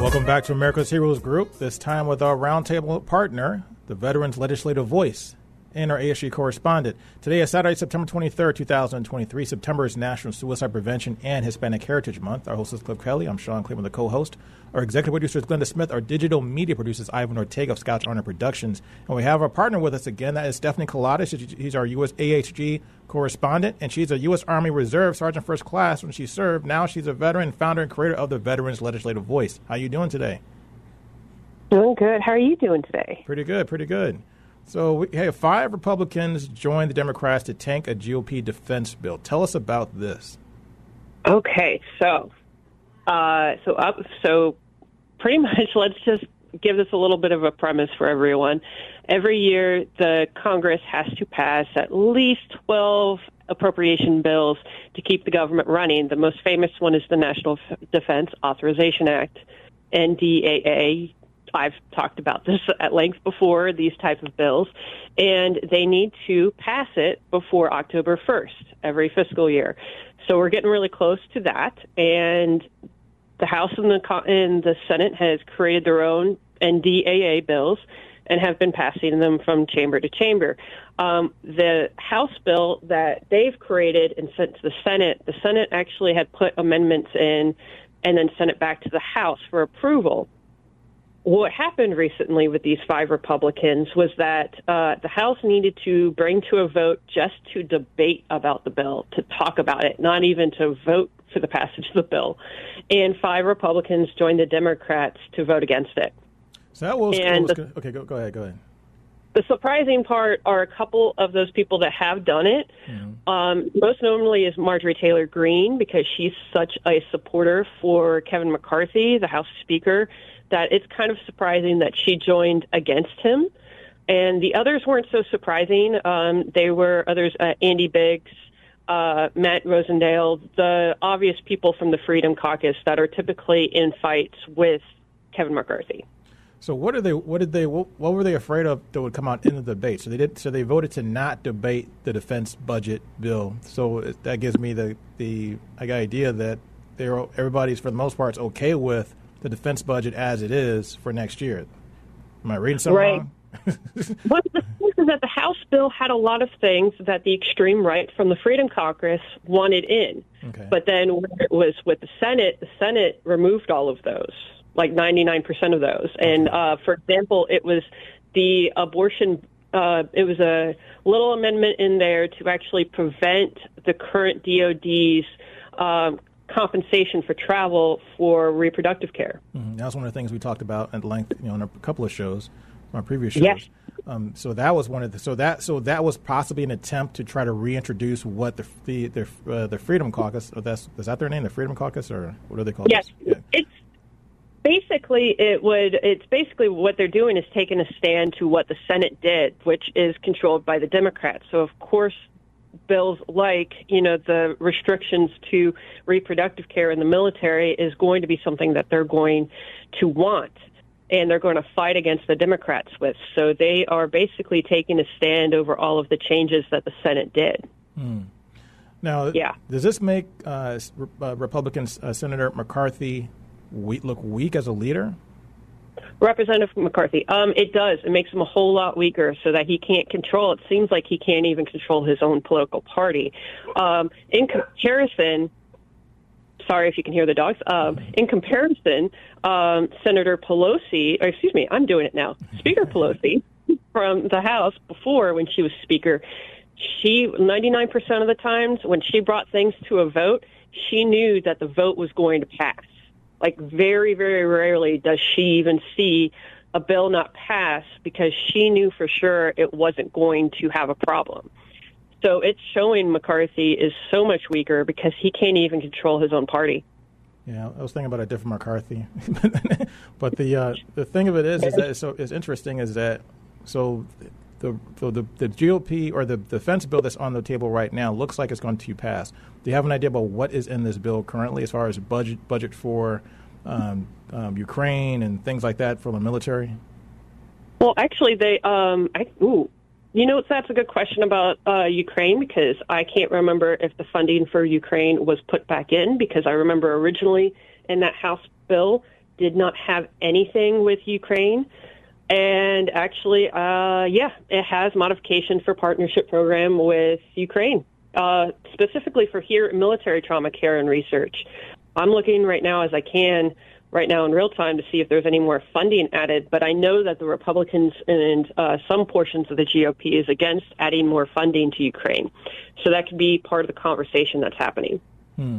Welcome back to America's Heroes Group, this time with our roundtable partner, the Veterans Legislative Voice, and our AHG correspondent. Today is Saturday, September 23rd, 2023. September is National Suicide Prevention and Hispanic Heritage Month. Our host is Cliff Kelley. I'm Sean Claiborne, the co host. Our executive producer is Glenda Smith. Our digital media producer is Ivan Ortega of Scout's Honor Productions. And we have our partner with us again. That is Stephanie Kalota. He's our U.S. AHG correspondent, and she's a U.S. Army Reserve Sergeant First Class when she served. Now she's a veteran, founder, and creator of the Veterans Legislative Voice. How are you doing today? Doing good. How are you doing today? Pretty good, pretty good. So, we, hey, five Republicans joined the Democrats to tank a GOP defense bill. Tell us about this. Okay, so, uh, so up, so pretty much, let's just give this a little bit of a premise for everyone. Every year, the Congress has to pass at least 12 appropriation bills to keep the government running. The most famous one is the National Defense Authorization Act, NDAA. I've talked about this at length before, these type of bills, and they need to pass it before October 1st every fiscal year. So we're getting really close to that, and the House and the, and the Senate has created their own NDAA bills and have been passing them from chamber to chamber. Um, the House bill that they've created and sent to the Senate, the Senate actually had put amendments in and then sent it back to the House for approval. What happened recently with these five Republicans was that uh, the House needed to bring to a vote just to debate about the bill, to talk about it, not even to vote for the passage of the bill. And five Republicans joined the Democrats to vote against it. So that was, and was the, okay. Go, go ahead. Go ahead. The surprising part are a couple of those people that have done it. Mm-hmm. Um, most notably is Marjorie Taylor Greene because she's such a supporter for Kevin McCarthy, the House Speaker, that it's kind of surprising that she joined against him. And the others weren't so surprising. Um, they were others, uh, Andy Biggs, uh, Matt Rosendale, the obvious people from the Freedom Caucus that are typically in fights with Kevin McCarthy. So what are they? What did they? What, what, were they afraid of that would come out in the debate? So they did. So they voted to not debate the defense budget bill. So that gives me the the idea that they're everybody's for the most part okay with the defense budget as it is for next year. Am I reading something right. wrong? One of the things is that the House bill had a lot of things that the extreme right from the Freedom Caucus wanted in. Okay. But then when it was with the Senate, the Senate removed all of those like 99% of those. And uh, for example, it was the abortion. Uh, it was a little amendment in there to actually prevent the current DoD's uh, compensation for travel for reproductive care. Mm-hmm. That was one of the things we talked about at length, you know, in a couple of shows, our previous shows. Yes. Um, so that was one of the so that so that was possibly an attempt to try to reintroduce what the the the, uh, the Freedom Caucus. Oh, that's is that their name, the Freedom Caucus, or what do they call yes. it? Yes, yeah. It's basically it would it's basically what they're doing is taking a stand to what the Senate did, which is controlled by the Democrats. So of course bills like, you know, the restrictions to reproductive care in the military is going to be something that they're going to want and they're going to fight against the Democrats with. So they are basically taking a stand over all of the changes that the Senate did. Hmm. Now, yeah. does this make uh, uh, Republican uh, Senator McCarthy we- look weak as a leader? Representative McCarthy, um, it does. It makes him a whole lot weaker so that he can't control. It seems like he can't even control his own political party. Um, in comparison, sorry if you can hear the dogs. Um, in comparison, um, Senator Pelosi, or excuse me, I'm doing it now. Speaker Pelosi from the House before when she was Speaker, she 99% of the times when she brought things to a vote, she knew that the vote was going to pass. Like very, very rarely does she even see a bill not pass because she knew for sure it wasn't going to have a problem. So it's showing McCarthy is so much weaker because he can't even control his own party. Yeah, I was thinking about a different McCarthy, but the uh, the thing of it is, is that so is interesting is that so the, the the, GOP or the defense bill that's on the table right now looks like it's going to pass. Do you have an idea about what is in this bill currently, as far as budget budget for um, um, Ukraine and things like that for the military? Well, actually, they um, I, ooh, you know, that's a good question about uh, Ukraine because I can't remember if the funding for Ukraine was put back in because I remember originally in that House bill did not have anything with Ukraine. And actually, uh, yeah, it has modification for partnership program with Ukraine, uh, specifically for here military trauma care and research. I'm looking right now as I can right now in real time to see if there's any more funding added. But I know that the Republicans and uh, some portions of the GOP is against adding more funding to Ukraine. So that could be part of the conversation that's happening. Hmm.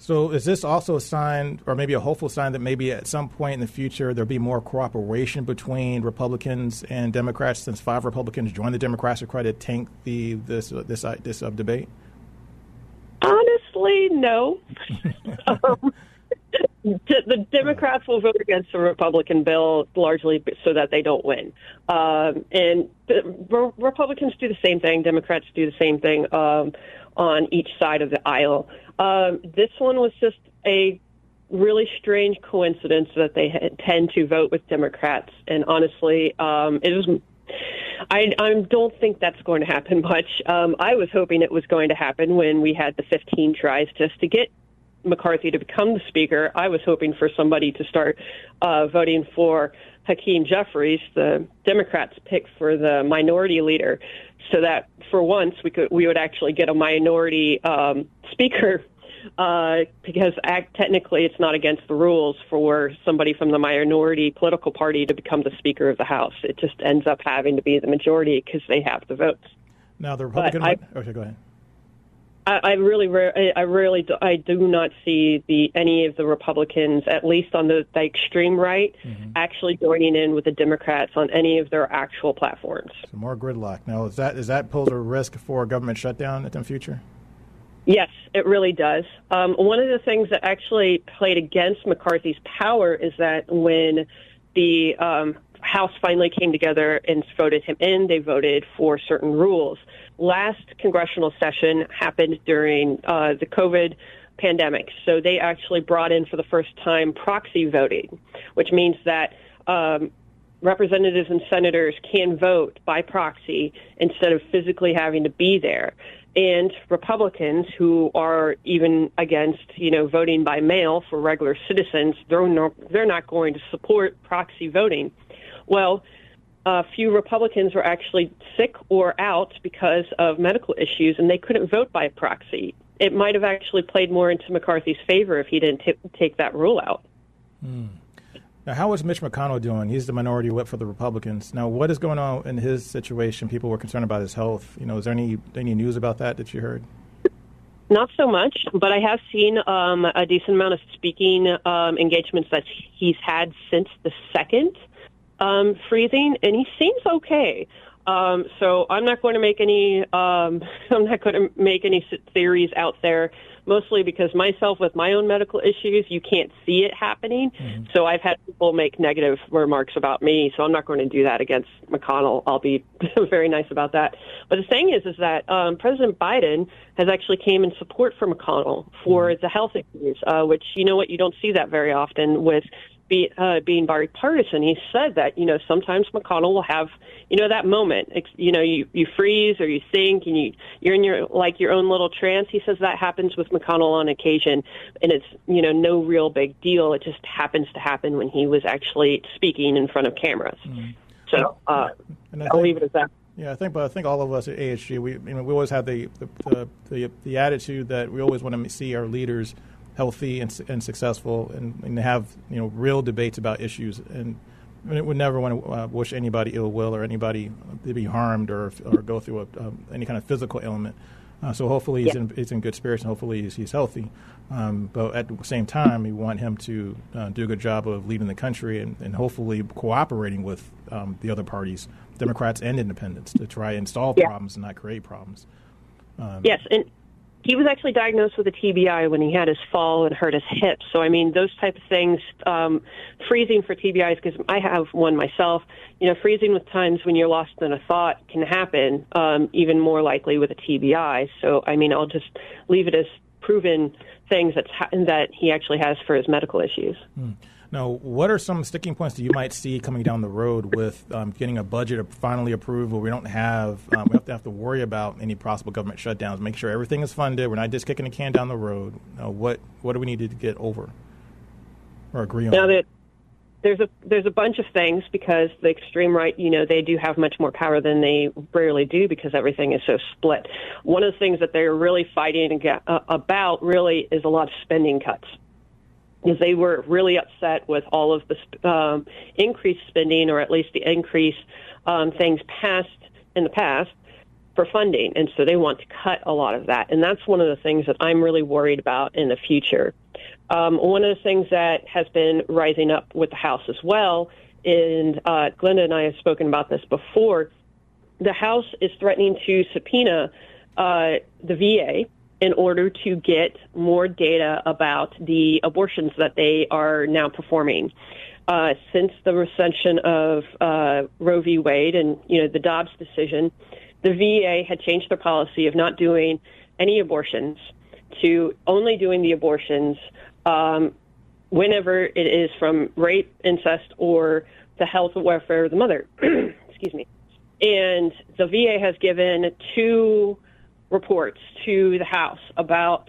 So is this also a sign, or maybe a hopeful sign, that maybe at some point in the future there'll be more cooperation between Republicans and Democrats, since five Republicans joined the Democrats to try to tank the this uh, this uh, this uh, debate? Honestly, no. um, the Democrats will vote against the Republican bill largely so that they don't win. Um, and the Republicans do the same thing. Democrats do the same thing um, on each side of the aisle. Um, this one was just a really strange coincidence that they tend to vote with Democrats. And honestly, um, it was. I, I don't think that's going to happen much. Um, I was hoping it was going to happen when we had the 15 tries just to get McCarthy to become the speaker, I was hoping for somebody to start uh, voting for Hakeem Jeffries, the Democrats' pick for the minority leader, so that for once we could we would actually get a minority um, speaker. Uh, because act, technically it's not against the rules for somebody from the minority political party to become the Speaker of the House. It just ends up having to be the majority because they have the votes. Now the Republican. I, okay, go ahead. I, I really, I really, do, I do not see the any of the Republicans, at least on the, the extreme right, mm-hmm. actually joining in with the Democrats on any of their actual platforms. So more gridlock. Now, is that is that pose a risk for a government shutdown in the future? Yes, it really does. Um, one of the things that actually played against McCarthy's power is that when the um, House finally came together and voted him in, they voted for certain rules last congressional session happened during uh, the COVID pandemic. So they actually brought in for the first time proxy voting, which means that um, representatives and senators can vote by proxy instead of physically having to be there. And Republicans who are even against, you know, voting by mail for regular citizens, they're no, they're not going to support proxy voting. Well, a few Republicans were actually sick or out because of medical issues, and they couldn't vote by proxy. It might have actually played more into McCarthy's favor if he didn't t- take that rule out. Hmm. Now, how is Mitch McConnell doing? He's the minority whip for the Republicans. Now, what is going on in his situation? People were concerned about his health. You know, is there any any news about that that you heard? Not so much, but I have seen um, a decent amount of speaking um, engagements that he's had since the second um, freezing, and he seems okay. Um, so I'm not going to make any. Um, I'm not going to make any theories out there. Mostly because myself, with my own medical issues, you can't see it happening. Mm-hmm. So I've had people make negative remarks about me. So I'm not going to do that against McConnell. I'll be very nice about that. But the thing is, is that um, President Biden has actually came in support for McConnell for mm-hmm. the health issues, uh, which you know what you don't see that very often with be, uh, being bipartisan, he said that you know sometimes McConnell will have you know that moment, you know you you freeze or you think and you you're in your like your own little trance. He says that happens with McConnell on occasion, and it's you know no real big deal. It just happens to happen when he was actually speaking in front of cameras. Mm-hmm. So uh, I'll leave it at that. Yeah, I think, but I think all of us at AHG, we you know we always have the the, the the, the attitude that we always want to see our leaders healthy and, and successful and, and have you know real debates about issues and we would never want to uh, wish anybody ill will or anybody to be harmed or or go through a, um, any kind of physical ailment. Uh, so hopefully he's, yeah. in, he's in good spirits and hopefully he's, he's healthy. Um, but at the same time, we want him to uh, do a good job of leading the country and, and hopefully cooperating with um, the other parties, Democrats and Independents, to try and solve yeah. problems and not create problems. Um, yes, and he was actually diagnosed with a TBI when he had his fall and hurt his hip. So I mean, those type of things, um, freezing for TBIs because I have one myself. You know, freezing with times when you're lost in a thought can happen. Um, even more likely with a TBI. So I mean, I'll just leave it as proven things that's ha- that he actually has for his medical issues. Hmm. Now, what are some sticking points that you might see coming down the road with um, getting a budget finally approved where we don't have um, we have to have to worry about any possible government shutdowns, make sure everything is funded, we're not just kicking the can down the road. What what do we need to get over or agree on? Now that there's a there's a bunch of things because the extreme right, you know, they do have much more power than they rarely do because everything is so split. One of the things that they're really fighting about really is a lot of spending cuts they were really upset with all of the um, increased spending, or at least the increase um, things passed in the past for funding, and so they want to cut a lot of that. And that's one of the things that I'm really worried about in the future. Um, one of the things that has been rising up with the House as well, and uh, Glenda and I have spoken about this before. The House is threatening to subpoena uh, the VA in order to get more data about the abortions that they are now performing. Uh, since the recension of uh, Roe v. Wade and you know the Dobbs decision, the VA had changed their policy of not doing any abortions to only doing the abortions um, whenever it is from rape, incest, or the health and welfare of the mother. Excuse me. And the VA has given two reports to the House about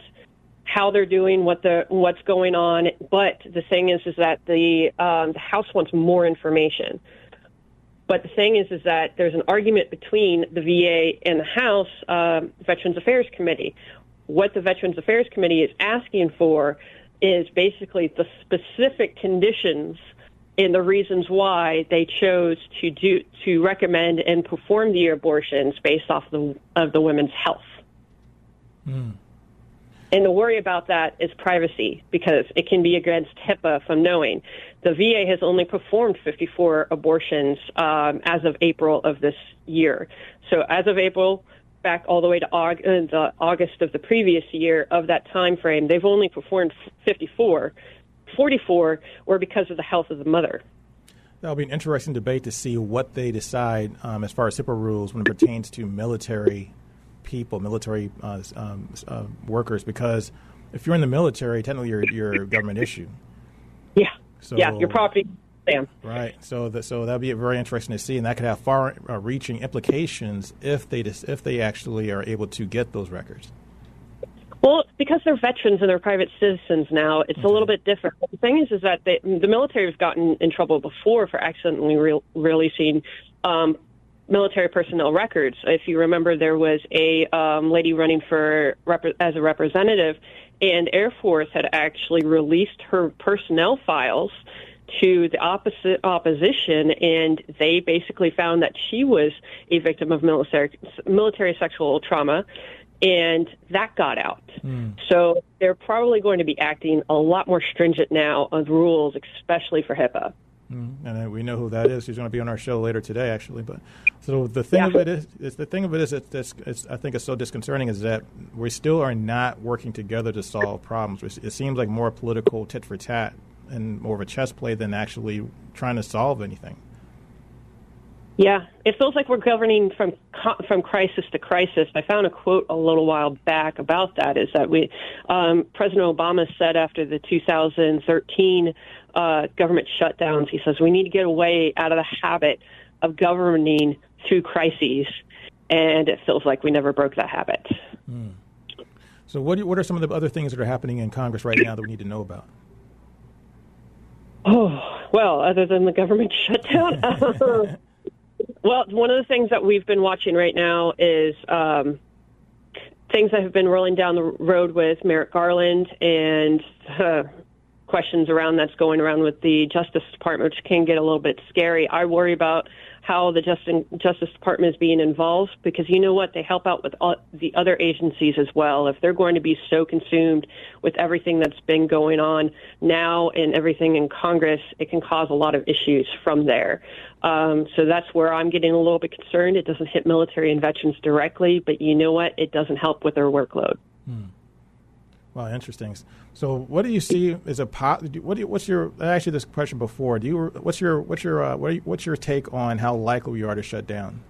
how they're doing, what the what's going on. But the thing is, is that the um, the House wants more information. But the thing is, is that there's an argument between the VA and the House uh, Veterans Affairs Committee. What the Veterans Affairs Committee is asking for is basically the specific conditions and the reasons why they chose to do to recommend and perform the abortions based off the, of the women's health. Mm. And the worry about that is privacy because it can be against HIPAA from knowing. The VA has only performed 54 abortions um, as of April of this year. So as of April, back all the way to August, uh, August of the previous year of that time frame, they've only performed 54. 44 were because of the health of the mother. That'll be an interesting debate to see what they decide um, as far as HIPAA rules when it pertains to military people, military uh, um, uh, workers, because if you're in the military, technically you're, you're a government issue. Yeah. So, yeah, your property. Sam. Right. So that so that'd be very interesting to see, and that could have far-reaching implications if they dis- if they actually are able to get those records. Well, because they're veterans and they're private citizens now, it's a little bit different. the thing is, is that they, the military has gotten in trouble before for accidentally re- releasing um, military personnel records. If you remember, there was a um, lady running for rep- as a representative, and Air Force had actually released her personnel files to the opposite opposition, and they basically found that she was a victim of military military sexual trauma, and that got out. Mm. So they're probably going to be acting a lot more stringent now on rules, especially for HIPAA. Mm-hmm. And we know who that is. He's going to be on our show later today, actually. But so the thing yeah. of it is, is, the thing of it is, it's, it's, it's, I think it's so disconcerting is that we still are not working together to solve problems. It seems like more political tit for tat and more of a chess play than actually trying to solve anything. Yeah, it feels like we're governing from from crisis to crisis. I found a quote a little while back about that. Is that we um, President Obama said after the 2013 uh, government shutdowns, he says we need to get away out of the habit of governing through crises, and it feels like we never broke that habit. Mm. So, what do, what are some of the other things that are happening in Congress right now that we need to know about? Oh well, other than the government shutdown. Well, one of the things that we've been watching right now is um, things that have been rolling down the road with Merrick Garland and uh, questions around that's going around with the Justice Department, which can get a little bit scary. I worry about how the Justice, Department is being involved because you know what? They help out with all the other agencies as well. If they're going to be so consumed with everything that's been going on now and everything in Congress, it can cause a lot of issues from there. Um, so that's where I'm getting a little bit concerned. It doesn't hit military and veterans directly, but you know what? It doesn't help with their workload. Hmm. Wow, interesting. So, what do you see as a pot? What do you, what's your? I asked you this question before. Do you? What's your? What's your? Uh, what you, what's your take on how likely we are to shut down?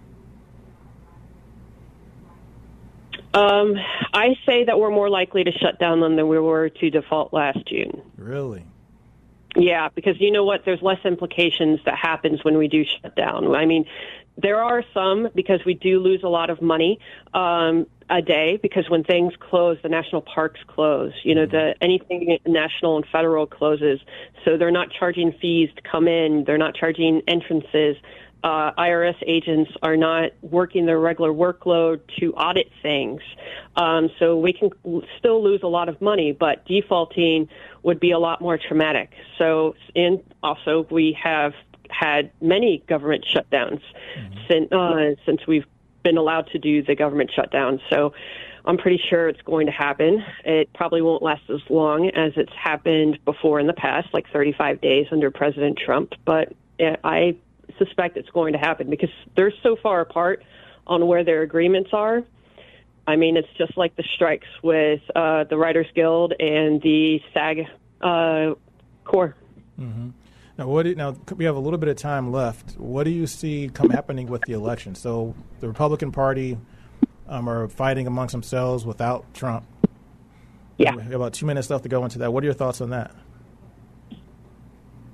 Um, I say that we're more likely to shut down than we were to default last June. Really? Yeah, because you know what? There's less implications that happens when we do shut down. I mean, there are some because we do lose a lot of money um, a day because when things close, the national parks close. You know, the anything national and federal closes, so they're not charging fees to come in. They're not charging entrances. Uh, IRS agents are not working their regular workload to audit things. Um, so we can still lose a lot of money, but defaulting would be a lot more traumatic. So, and also we have had many government shutdowns mm-hmm. since, uh, since we've been allowed to do the government shutdown. So I'm pretty sure it's going to happen. It probably won't last as long as it's happened before in the past, like 35 days under President Trump, but I suspect it's going to happen because they're so far apart on where their agreements are. I mean, it's just like the strikes with uh, the Writers Guild and the SAG uh, Corps. Mm-hmm. Now, what do, now we have a little bit of time left. What do you see come happening with the election? So the Republican Party um, are fighting amongst themselves without Trump. Yeah. We have about two minutes left to go into that. What are your thoughts on that?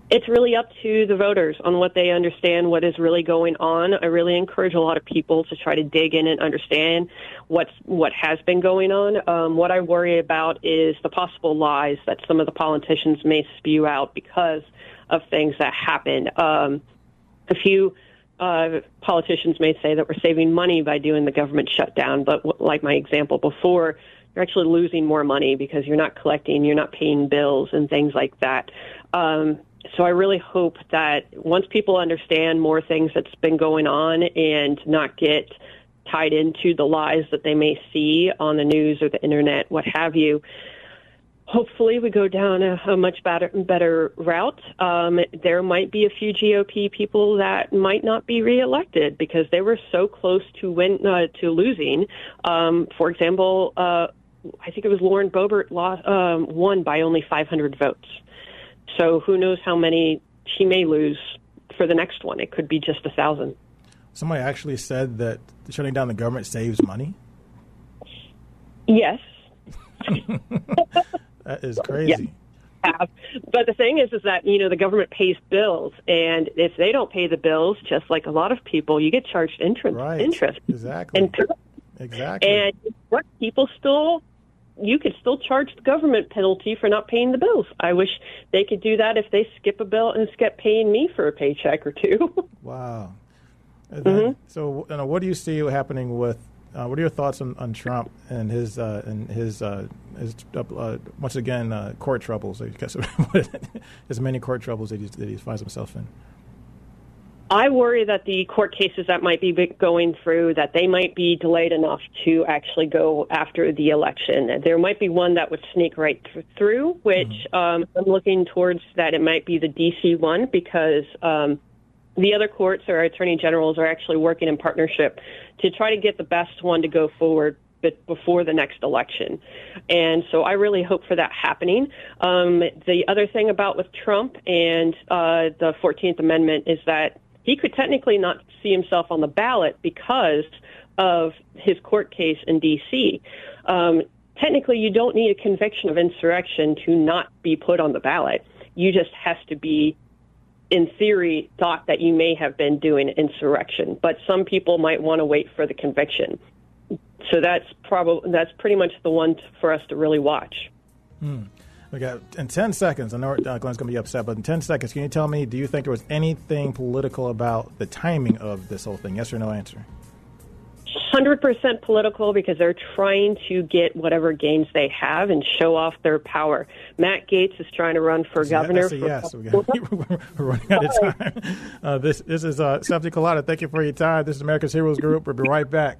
It's really up to the voters on what they understand, what is really going on. I really encourage a lot of people to try to dig in and understand what's what has been going on. Um, what I worry about is the possible lies that some of the politicians may spew out because of things that happen. Um, a few uh, politicians may say that we're saving money by doing the government shutdown, but w- like my example before, you're actually losing more money because you're not collecting, you're not paying bills and things like that. Um, so I really hope that once people understand more things that's been going on and not get tied into the lies that they may see on the news or the internet, what have you, hopefully we go down a, a much better better route. Um, there might be a few GOP people that might not be reelected because they were so close to win uh, to losing. Um, for example, uh, I think it was Lauren Boebert lost, um, won by only 500 votes. So who knows how many she may lose for the next one? It could be just a thousand. Somebody actually said that shutting down the government saves money. Yes. That is crazy. Yeah. But the thing is, is that you know the government pays bills, and if they don't pay the bills, just like a lot of people, you get charged interest. Right. Interest. Exactly. And, exactly. And what people still, you could still charge the government penalty for not paying the bills. I wish they could do that if they skip a bill and skip paying me for a paycheck or two. wow. Then, mm-hmm. So, you know, what do you see happening with uh, what are your thoughts on, on Trump and his uh, and his uh, his uh, once again uh, court troubles? as many court troubles that, that he finds himself in. I worry that the court cases that might be going through that they might be delayed enough to actually go after the election. There might be one that would sneak right th- through, which mm-hmm. um, I'm looking towards that it might be the DC one because um, the other courts or attorney generals are actually working in partnership to try to get the best one to go forward before the next election. And so I really hope for that happening. Um, the other thing about with Trump and uh, the 14th Amendment is that he could technically not see himself on the ballot because of his court case in D.C. Um, technically, you don't need a conviction of insurrection to not be put on the ballot. You just has to be in theory, thought that you may have been doing insurrection, but some people might want to wait for the conviction. So that's probably that's pretty much the one t- for us to really watch. Hmm. We got in ten seconds. I know uh, Glenn's going to be upset, but in ten seconds, can you tell me? Do you think there was anything political about the timing of this whole thing? Yes or no answer. 100% political because they're trying to get whatever gains they have and show off their power. Matt Gaetz is trying to run for governor. For yes, we're running out of time. Uh, this this is uh, Stephanie Kalota. Thank you for your time. This is America's Heroes Group. We'll be right back.